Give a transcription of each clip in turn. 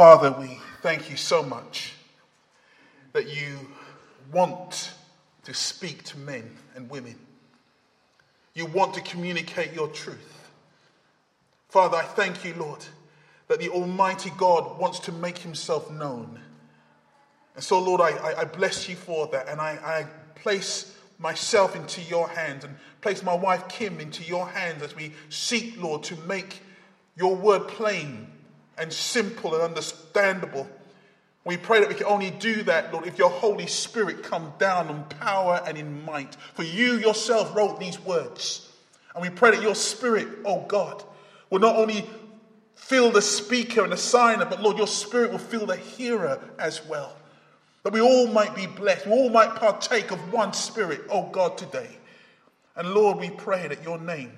Father, we thank you so much that you want to speak to men and women. You want to communicate your truth. Father, I thank you, Lord, that the Almighty God wants to make himself known. And so, Lord, I, I bless you for that. And I, I place myself into your hands and place my wife Kim into your hands as we seek, Lord, to make your word plain and simple and understandable. We pray that we can only do that, Lord, if your Holy Spirit come down in power and in might. For you yourself wrote these words. And we pray that your Spirit, oh God, will not only fill the speaker and the signer, but Lord, your Spirit will fill the hearer as well. That we all might be blessed, we all might partake of one Spirit, oh God, today. And Lord, we pray that your name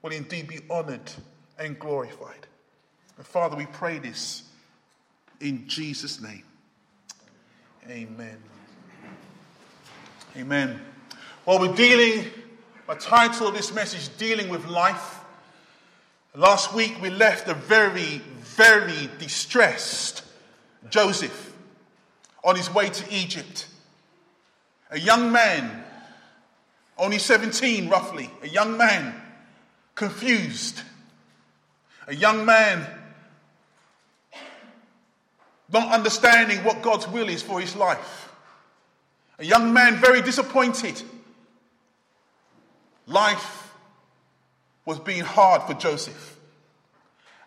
will indeed be honored and glorified. And Father, we pray this in Jesus' name. Amen. Amen. Well, we're dealing, my title of this message, Dealing with Life. Last week we left a very, very distressed Joseph on his way to Egypt. A young man, only 17 roughly, a young man, confused. A young man not understanding what God's will is for his life. A young man very disappointed. Life was being hard for Joseph.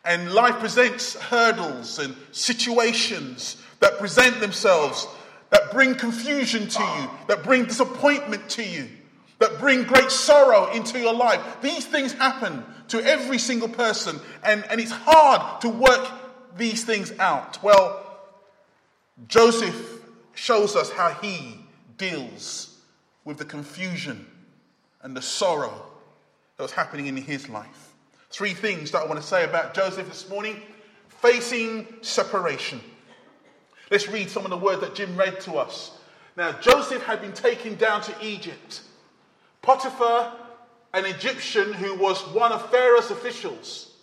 And life presents hurdles and situations that present themselves that bring confusion to you, that bring disappointment to you, that bring great sorrow into your life. These things happen to every single person, and, and it's hard to work these things out. Well, Joseph shows us how he deals with the confusion and the sorrow that was happening in his life. Three things that I want to say about Joseph this morning facing separation. Let's read some of the words that Jim read to us. Now, Joseph had been taken down to Egypt. Potiphar, an Egyptian who was one of Pharaoh's officials,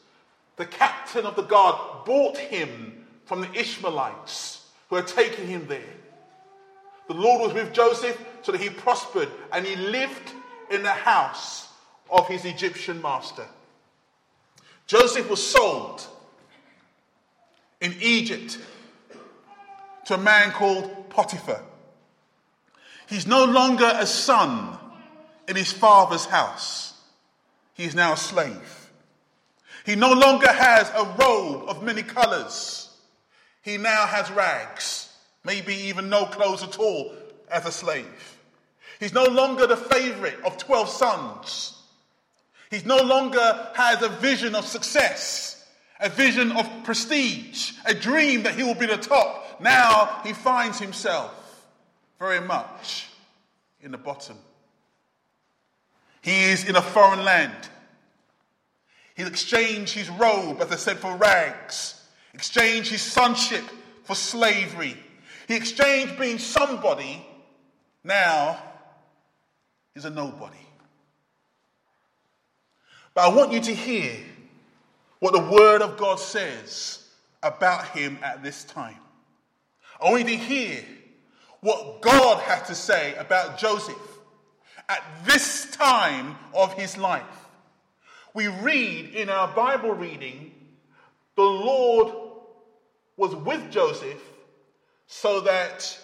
the captain of the guard, bought him from the Ishmaelites who had taken him there. The Lord was with Joseph so that he prospered and he lived in the house of his Egyptian master. Joseph was sold in Egypt to a man called Potiphar. He's no longer a son in his father's house, he is now a slave. He no longer has a robe of many colors. He now has rags, maybe even no clothes at all as a slave. He's no longer the favorite of 12 sons. He no longer has a vision of success, a vision of prestige, a dream that he will be the top. Now he finds himself very much in the bottom. He is in a foreign land. He's exchanged his robe, as I said, for rags exchanged his sonship for slavery. He exchanged being somebody, now he's a nobody. But I want you to hear what the Word of God says about him at this time. I want you to hear what God had to say about Joseph at this time of his life. We read in our Bible reading, the Lord was with Joseph so that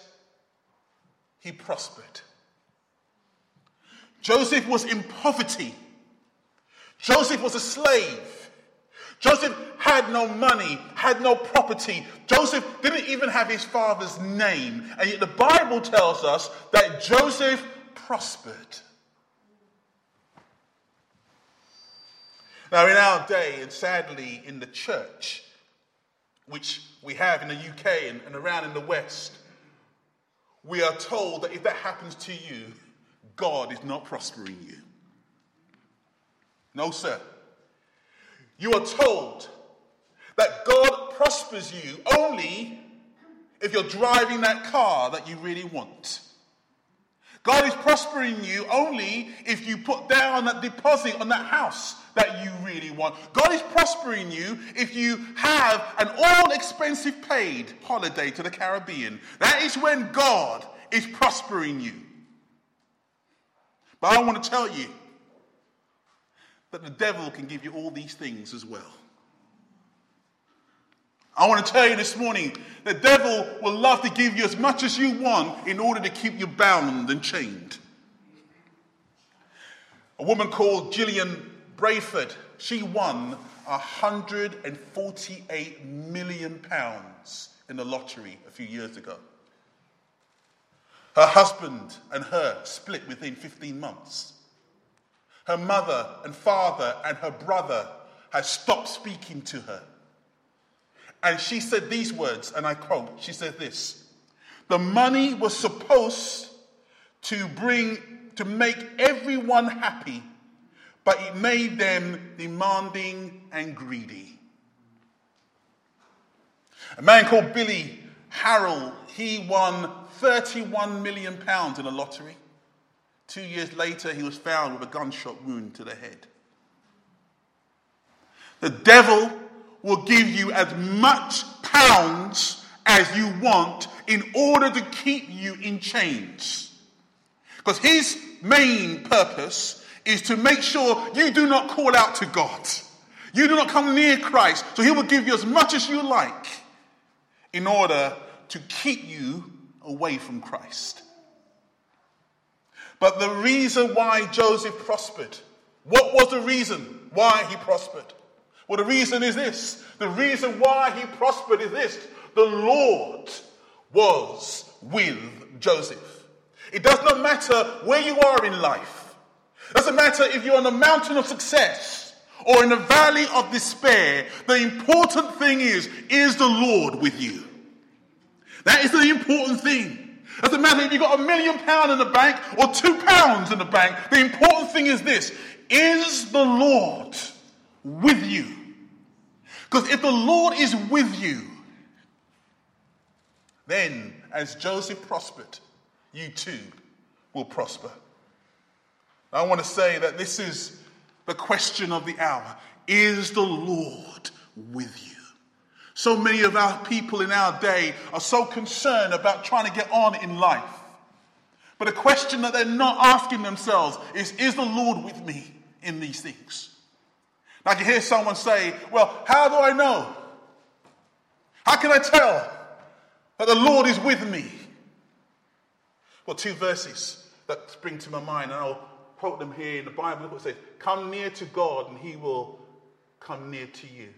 he prospered. Joseph was in poverty. Joseph was a slave. Joseph had no money, had no property. Joseph didn't even have his father's name. And yet the Bible tells us that Joseph prospered. Now, in our day, and sadly in the church, which we have in the UK and, and around in the West, we are told that if that happens to you, God is not prospering you. No, sir. You are told that God prospers you only if you're driving that car that you really want. God is prospering you only if you put down that deposit on that house that you really want. God is prospering you if you have an all expensive paid holiday to the Caribbean. That is when God is prospering you. But I want to tell you that the devil can give you all these things as well. I want to tell you this morning the devil will love to give you as much as you want in order to keep you bound and chained. A woman called Gillian Brayford, she won 148 million pounds in the lottery a few years ago. Her husband and her split within 15 months. Her mother and father and her brother had stopped speaking to her. And she said these words, and I quote, she said this The money was supposed to bring, to make everyone happy, but it made them demanding and greedy. A man called Billy Harrell, he won 31 million pounds in a lottery. Two years later, he was found with a gunshot wound to the head. The devil will give you as much pounds as you want in order to keep you in chains. Because his main purpose is to make sure you do not call out to God. You do not come near Christ. So he will give you as much as you like in order to keep you away from Christ. But the reason why Joseph prospered, what was the reason why he prospered? Well, the reason is this. The reason why he prospered is this. The Lord was with Joseph. It does not matter where you are in life. Doesn't matter if you're on the mountain of success or in the valley of despair. The important thing is, is the Lord with you? That is the important thing. Doesn't matter if you've got a million pounds in the bank or two pounds in the bank. The important thing is this. Is the Lord with you? Because if the Lord is with you, then as Joseph prospered, you too will prosper. I want to say that this is the question of the hour. Is the Lord with you? So many of our people in our day are so concerned about trying to get on in life. But a question that they're not asking themselves is Is the Lord with me in these things? I can hear someone say, Well, how do I know? How can I tell that the Lord is with me? Well, two verses that spring to my mind, and I'll quote them here in the Bible. Look what it says Come near to God, and he will come near to you.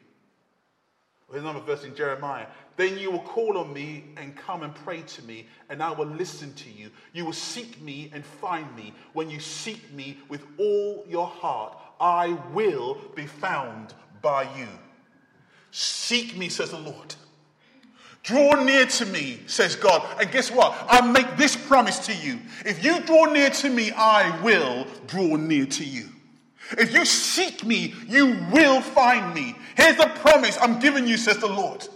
Here's another verse in Jeremiah. Then you will call on me and come and pray to me, and I will listen to you. You will seek me and find me. When you seek me with all your heart, I will be found by you. Seek me, says the Lord. Draw near to me, says God. And guess what? I make this promise to you. If you draw near to me, I will draw near to you. If you seek me, you will find me. Here's the promise I'm giving you, says the Lord.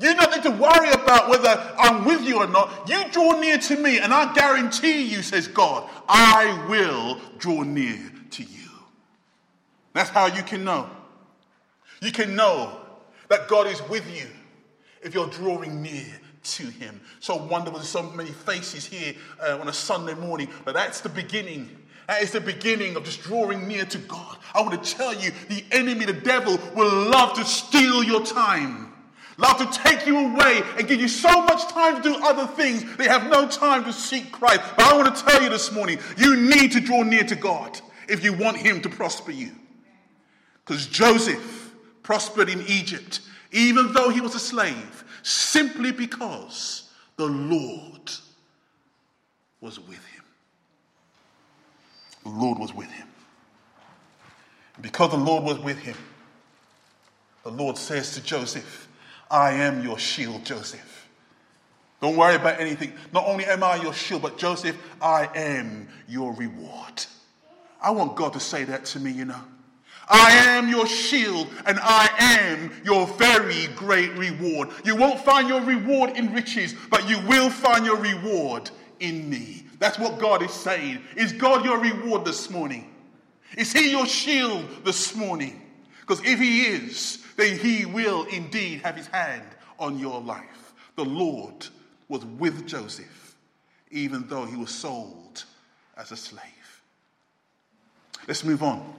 You don't need to worry about whether I'm with you or not. You draw near to me, and I guarantee you, says God, I will draw near to you. That's how you can know. You can know that God is with you if you're drawing near to Him. So wonderful. There's so many faces here uh, on a Sunday morning, but that's the beginning that is the beginning of just drawing near to God. I want to tell you, the enemy, the devil, will love to steal your time. Love to take you away and give you so much time to do other things. They have no time to seek Christ. But I want to tell you this morning, you need to draw near to God if you want him to prosper you. Because Joseph prospered in Egypt, even though he was a slave, simply because the Lord was with him the Lord was with him. Because the Lord was with him, the Lord says to Joseph, I am your shield, Joseph. Don't worry about anything. Not only am I your shield, but Joseph, I am your reward. I want God to say that to me, you know. I am your shield and I am your very great reward. You won't find your reward in riches, but you will find your reward in me. That's what God is saying. Is God your reward this morning? Is he your shield this morning? Because if he is, then he will indeed have his hand on your life. The Lord was with Joseph, even though he was sold as a slave. Let's move on.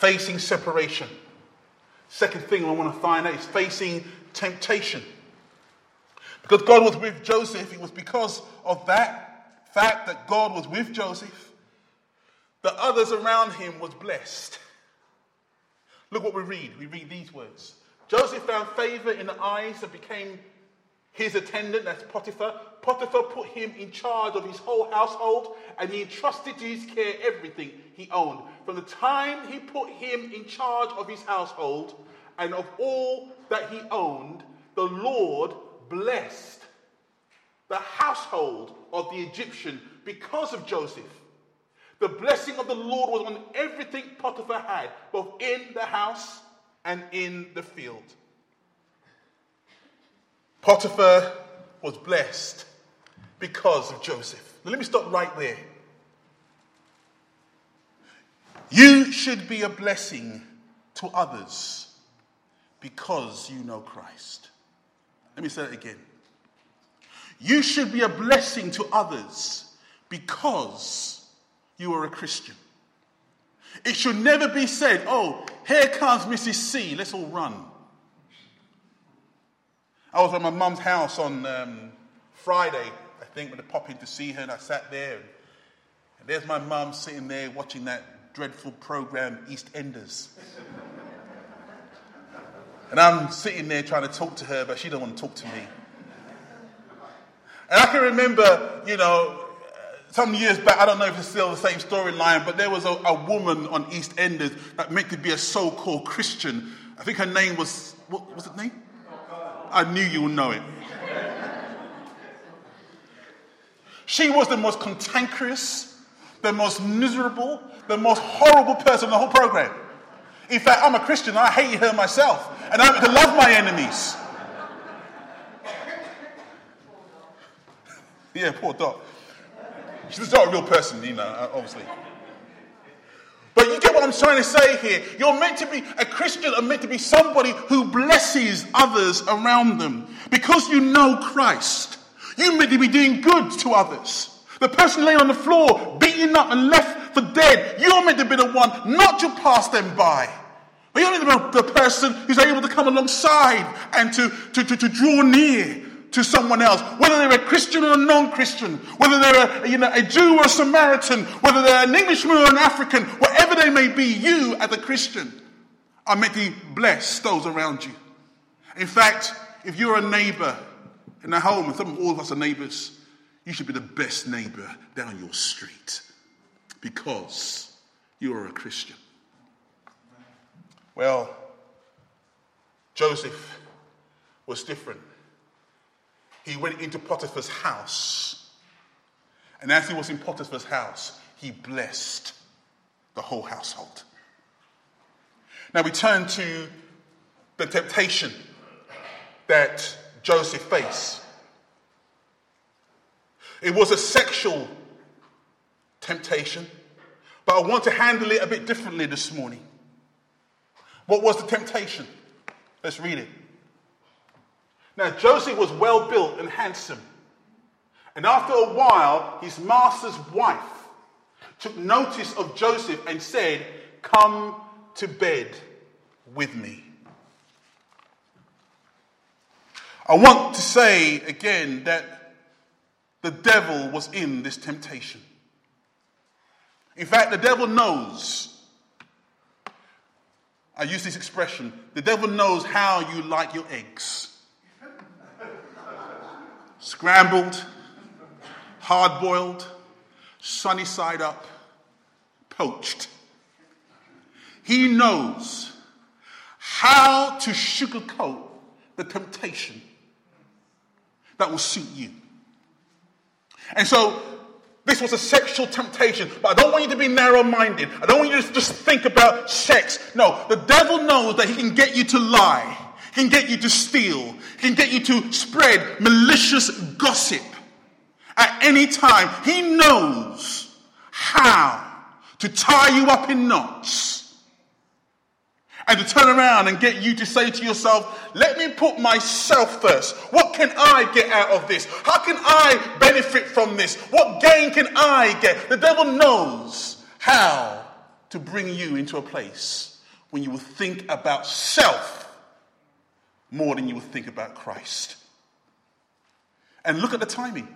Facing separation. Second thing I want to find out is facing temptation. Because God was with Joseph, it was because of that fact that God was with Joseph that others around him was blessed. Look what we read. We read these words. Joseph found favor in the eyes and became his attendant, that's Potiphar. Potiphar put him in charge of his whole household and he entrusted to his care everything he owned. From the time he put him in charge of his household and of all that he owned, the Lord blessed the household of the Egyptian because of Joseph. The blessing of the Lord was on everything Potiphar had, both in the house and in the field. Potiphar was blessed because of Joseph. Now, let me stop right there. You should be a blessing to others because you know Christ. Let me say it again. You should be a blessing to others because you are a Christian. It should never be said, oh, here comes Mrs. C, let's all run. I was at my mum's house on um, Friday, I think, when I popped in to see her, and I sat there. And, there's my mum sitting there watching that dreadful program, EastEnders. and I'm sitting there trying to talk to her, but she don't want to talk to me. And I can remember, you know, some years back, I don't know if it's still the same storyline, but there was a, a, woman on EastEnders that meant to be a so called Christian. I think her name was, what was her name? I knew you would know it. She was the most cantankerous, the most miserable, the most horrible person in the whole program. In fact, I'm a Christian I hate her myself, and I'm to love my enemies. yeah, poor Dot. She's not a real person, you know, obviously. But you get what I'm trying to say here. You're meant to be, a Christian are meant to be somebody who blesses others around them. Because you know Christ, you're meant to be doing good to others. The person laying on the floor, beaten up and left for dead, you're meant to be the one not to pass them by. But you're meant to be the person who's able to come alongside and to, to, to, to draw near to someone else, whether they're a Christian or a non-Christian, whether they're a, you know, a Jew or a Samaritan, whether they're an Englishman or an African, whatever they may be, you as a Christian are meant to bless those around you. In fact, if you're a neighbor in a home, and some all of us are neighbors, you should be the best neighbor down your street because you are a Christian. Well, Joseph was different he went into Potiphar's house. And as he was in Potiphar's house, he blessed the whole household. Now we turn to the temptation that Joseph faced. It was a sexual temptation, but I want to handle it a bit differently this morning. What was the temptation? Let's read it. Now, Joseph was well built and handsome. And after a while, his master's wife took notice of Joseph and said, Come to bed with me. I want to say again that the devil was in this temptation. In fact, the devil knows. I use this expression the devil knows how you like your eggs scrambled, hard boiled, sunny side up, poached. He knows how to sugarcoat the temptation that will suit you. And so this was a sexual temptation, but I don't want you to be narrow minded. I don't want you to just think about sex. No, the devil knows that he can get you to lie can get you to steal, can get you to spread malicious gossip at any time. He knows how to tie you up in knots and to turn around and get you to say to yourself, let me put myself first. What can I get out of this? How can I benefit from this? What gain can I get? The devil knows how to bring you into a place when you will think about self more than you will think about Christ. And look at the timing.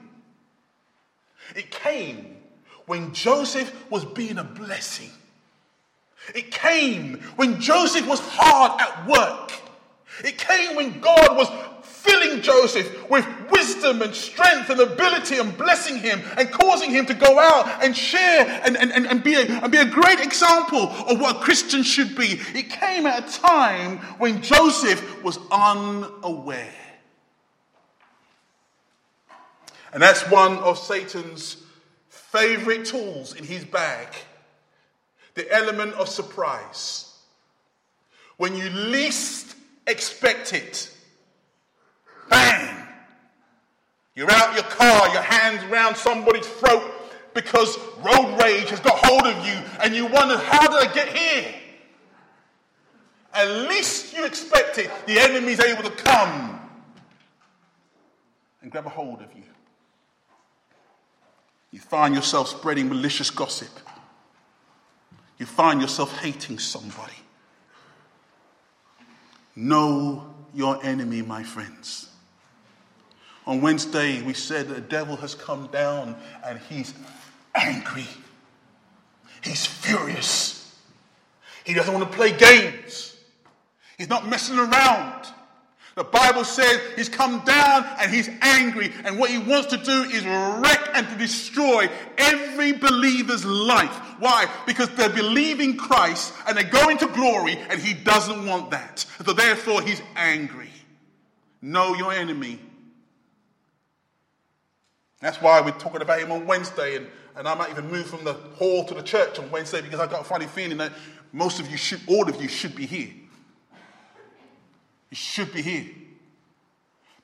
It came when Joseph was being a blessing. It came when Joseph was hard at work. It came when God was filling Joseph with wisdom and strength and ability and blessing him and causing him to go out and share and, and, and, and, be, a, and be a great example of what a Christian should be. It came at a time when Joseph was unaware. And that's one of Satan's favorite tools in his bag the element of surprise. When you least expect it, bang! You're out your car, your hands around somebody's throat because road rage has got hold of you, and you wonder, how did I get here? At least you expect it, the enemy's able to come and grab a hold of you. You find yourself spreading malicious gossip. You find yourself hating somebody. Know your enemy, my friends. On Wednesday, we said the devil has come down and he's angry. He's furious. He doesn't want to play games. He's not messing around. The Bible says he's come down and he's angry, and what he wants to do is wreck and to destroy every believer's life. Why? Because they're believing Christ and they're going to glory, and he doesn't want that. So therefore, he's angry. Know your enemy. That's why we're talking about him on Wednesday, and, and I might even move from the hall to the church on Wednesday because I've got a funny feeling that most of you should, all of you should be here. You should be here.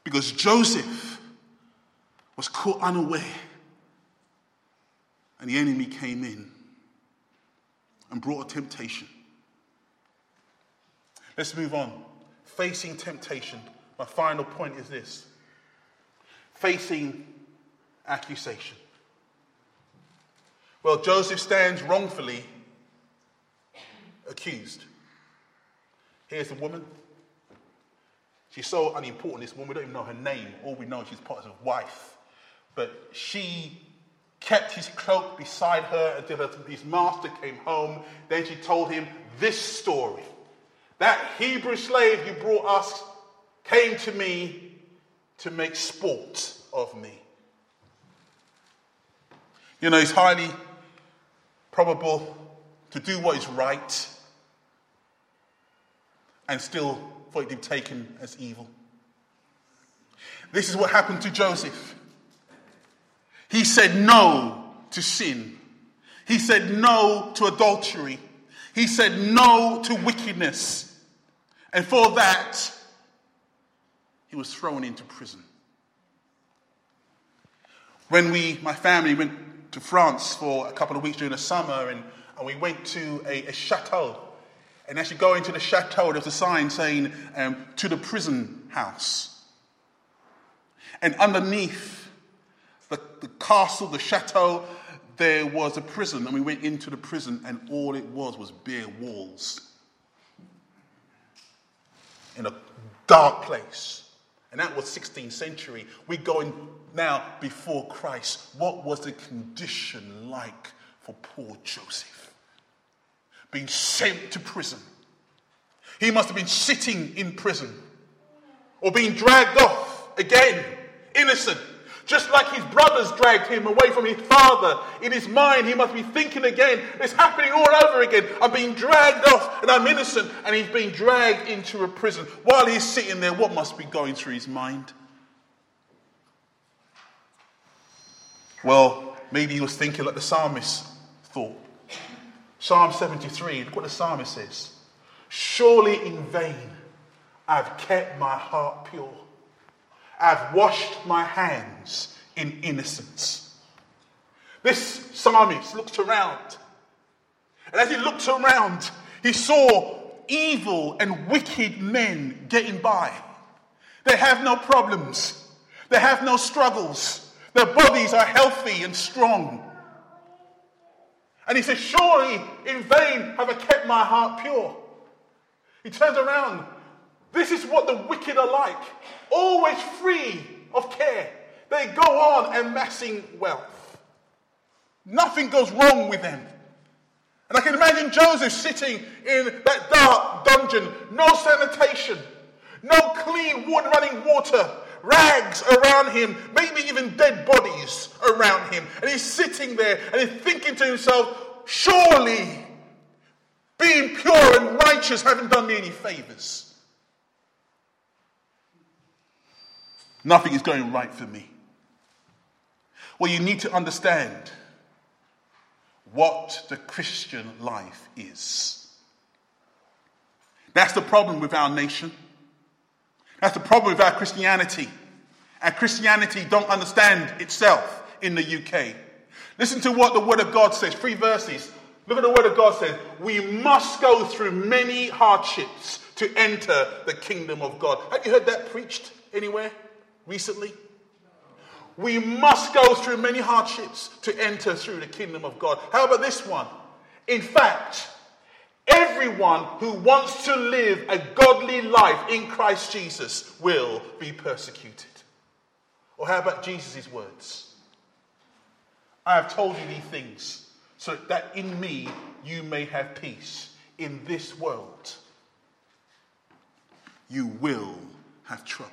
Because Joseph was caught unaware. And the enemy came in and brought a temptation. Let's move on. Facing temptation. My final point is this facing accusation. Well, Joseph stands wrongfully accused. Here's the woman. She's so unimportant, this woman. We don't even know her name. All we know, she's part Potiphar's wife. But she kept his cloak beside her until his master came home. Then she told him this story. That Hebrew slave you brought us came to me to make sport of me. You know, it's highly probable to do what is right and still for it to be taken as evil. This is what happened to Joseph. He said no to sin. He said no to adultery. He said no to wickedness. And for that, he was thrown into prison. When we, my family, went to France for a couple of weeks during the summer, and, and we went to a, a chateau and as you go into the chateau, there's a sign saying, um, to the prison house. And underneath the, the castle, the chateau, there was a prison. And we went into the prison, and all it was was bare walls in a dark place. And that was 16th century. We're going now before Christ. What was the condition like for poor Joseph? being sent to prison. He must have been sitting in prison or being dragged off again, innocent. Just like his brothers dragged him away from his father. In his mind, he must be thinking again, it's happening all over again. I'm being dragged off and I'm innocent. And he's being dragged into a prison. While he's sitting there, what must be going through his mind? Well, maybe he was thinking like the psalmist thought. Psalm 73, look what the psalmist says. Surely in vain I've kept my heart pure. I've washed my hands in innocence. This psalmist looked around And as he looked around, he saw evil and wicked men getting by. They have no problems, they have no struggles, their bodies are healthy and strong. And he says, Surely in vain have I kept my heart pure. He turns around. This is what the wicked are like, always free of care. They go on amassing wealth. Nothing goes wrong with them. And I can imagine Joseph sitting in that dark dungeon, no sanitation, no clean water, running water, rags around him, maybe even dead bodies around him. And he's sitting there and he's thinking to himself, surely being pure and righteous haven't done me any favors. Nothing is going right for me. Well, you need to understand what the Christian life is. That's the problem with our nation. That's the problem with our Christianity. Our Christianity don't understand itself in the UK. Listen to what the Word of God says. Three verses. Look at the Word of God says. We must go through many hardships to enter the kingdom of God. Have you heard that preached anywhere recently? We must go through many hardships to enter through the kingdom of God. How about this one? In fact, everyone who wants to live a godly life in Christ Jesus will be persecuted. Or how about Jesus' words? I have told you these things so that in me you may have peace. In this world, you will have trouble.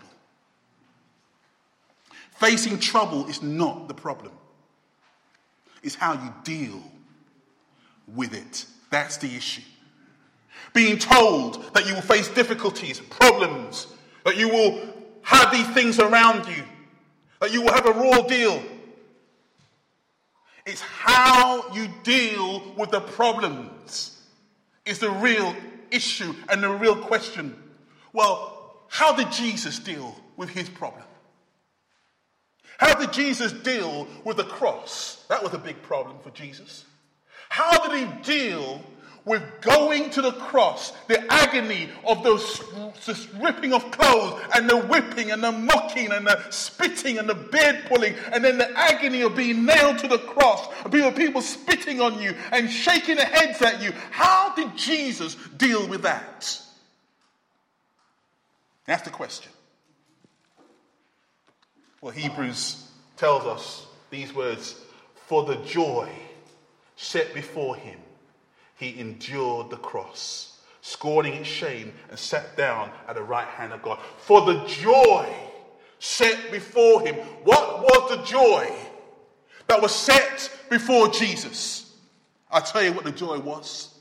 Facing trouble is not the problem, it's how you deal with it. That's the issue. Being told that you will face difficulties, problems, that you will have these things around you, that you will have a raw deal. It's how you deal with the problems is the real issue and the real question. Well, how did Jesus deal with his problem? How did Jesus deal with the cross? That was a big problem for Jesus. How did he deal with going to the cross, the agony of those ripping of clothes and the whipping and the mocking and the spitting and the beard pulling and then the agony of being nailed to the cross, people, people spitting on you and shaking their heads at you. How did Jesus deal with that? That's the question. Well, Hebrews tells us these words For the joy set before him, he endured the cross, scorning its shame, and sat down at the right hand of God. For the joy set before him. What was the joy that was set before Jesus? I'll tell you what the joy was.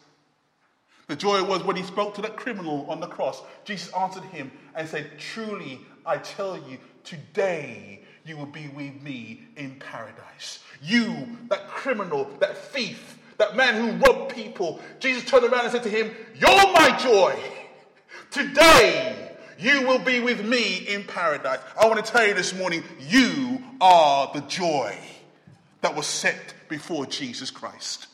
The joy was when he spoke to that criminal on the cross. Jesus answered him and said, Truly, I tell you, today you will be with me in paradise. You, that criminal, that thief, that man who robbed people, Jesus turned around and said to him, You're my joy. Today you will be with me in paradise. I want to tell you this morning, you are the joy that was set before Jesus Christ.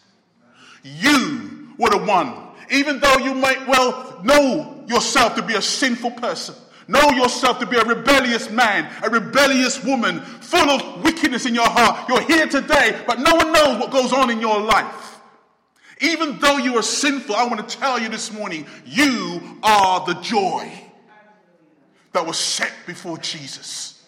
You were the one, even though you might well know yourself to be a sinful person, Know yourself to be a rebellious man, a rebellious woman, full of wickedness in your heart. You're here today, but no one knows what goes on in your life. Even though you are sinful, I want to tell you this morning, you are the joy that was set before Jesus,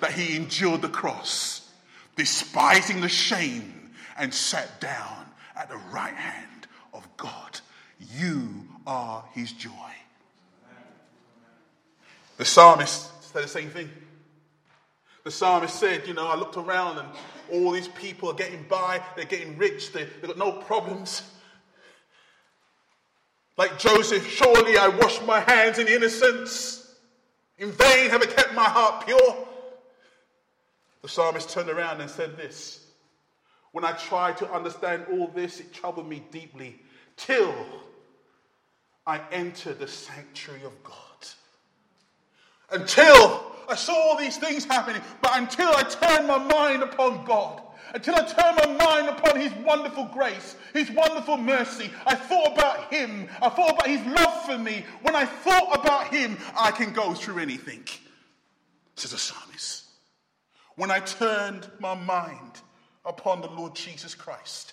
that he endured the cross, despising the shame, and sat down at the right hand of God. You are his joy. The psalmist said the same thing. The psalmist said, You know, I looked around and all these people are getting by, they're getting rich, they, they've got no problems. Like Joseph, surely I washed my hands in innocence. In vain have I kept my heart pure. The psalmist turned around and said this When I tried to understand all this, it troubled me deeply till I entered the sanctuary of God until I saw all these things happening, but until I turned my mind upon God, until I turned my mind upon His wonderful grace, His wonderful mercy. I thought about Him. I thought about His love for me. When I thought about Him, I can go through anything, says the psalmist. When I turned my mind upon the Lord Jesus Christ,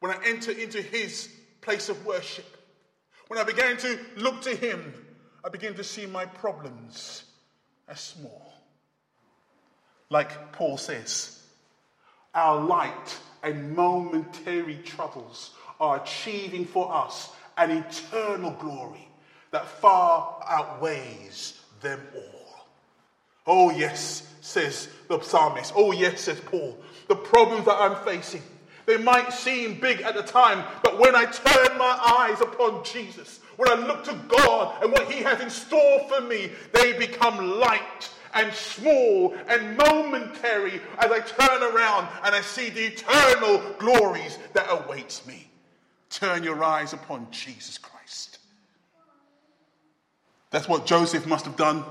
when I entered into His place of worship, when I began to look to Him, I begin to see my problems as small. Like Paul says, our light and momentary troubles are achieving for us an eternal glory that far outweighs them all. Oh, yes, says the psalmist. Oh, yes, says Paul. The problems that I'm facing, they might seem big at the time, but when I turn my eyes upon Jesus, when I look to God and what He has in store for me, they become light and small and momentary as I turn around and I see the eternal glories that awaits me. Turn your eyes upon Jesus Christ. That's what Joseph must have done.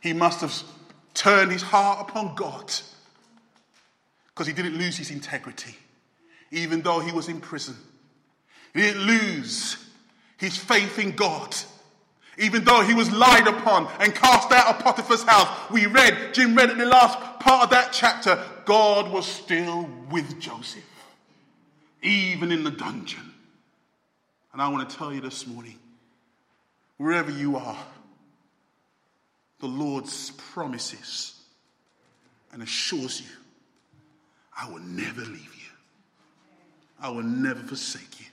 He must have turned his heart upon God because he didn't lose his integrity, even though he was in prison. He didn't lose his faith in God even though he was lied upon and cast out of Potiphar's house, we read, Jim read in the last part of that chapter, God was still with Joseph, even in the dungeon. And I want to tell you this morning, wherever you are, the Lord's promises and assures you, I will never leave you. I will never forsake you.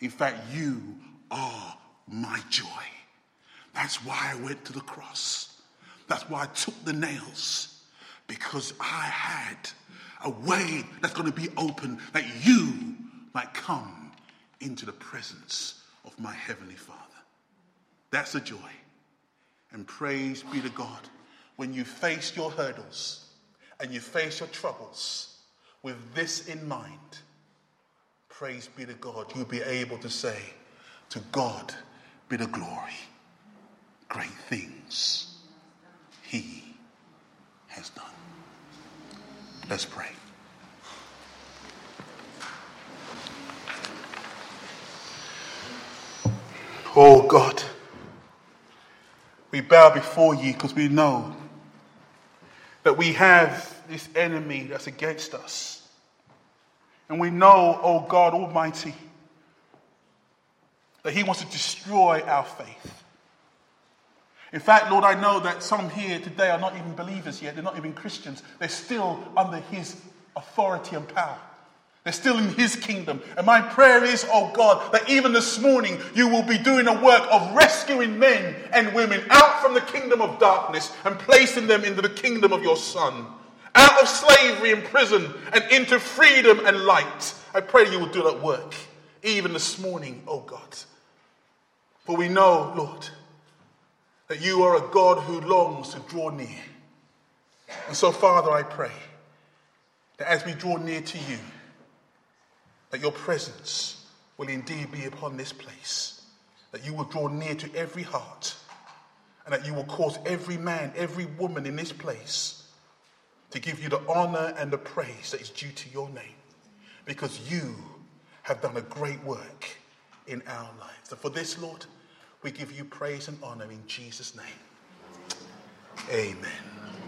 In fact, you are my joy. That's why I went to the cross. That's why I took the nails. Because I had a way that's going to be open that you might come into the presence of my Heavenly Father. That's a joy. And praise be to God when you face your hurdles and you face your troubles with this in mind. Praise be to God, you'll be able to say, To God be the glory great things he has done. Let's pray. Oh God, we bow before you because we know that we have this enemy that's against us. And we know, oh God Almighty, that he wants to destroy our faith. In fact, Lord, I know that some here today are not even believers yet. They're not even Christians. They're still under His authority and power. They're still in His kingdom. And my prayer is, oh God, that even this morning you will be doing a work of rescuing men and women out from the kingdom of darkness and placing them into the kingdom of your Son. Out of slavery and prison and into freedom and light. I pray you will do that work even this morning, oh God. For we know, Lord, that you are a God who longs to draw near. And so, Father, I pray that as we draw near to you, that your presence will indeed be upon this place, that you will draw near to every heart, and that you will cause every man, every woman in this place to give you the honor and the praise that is due to your name, because you have done a great work in our lives. And for this, Lord, we give you praise and honor in Jesus' name. Amen.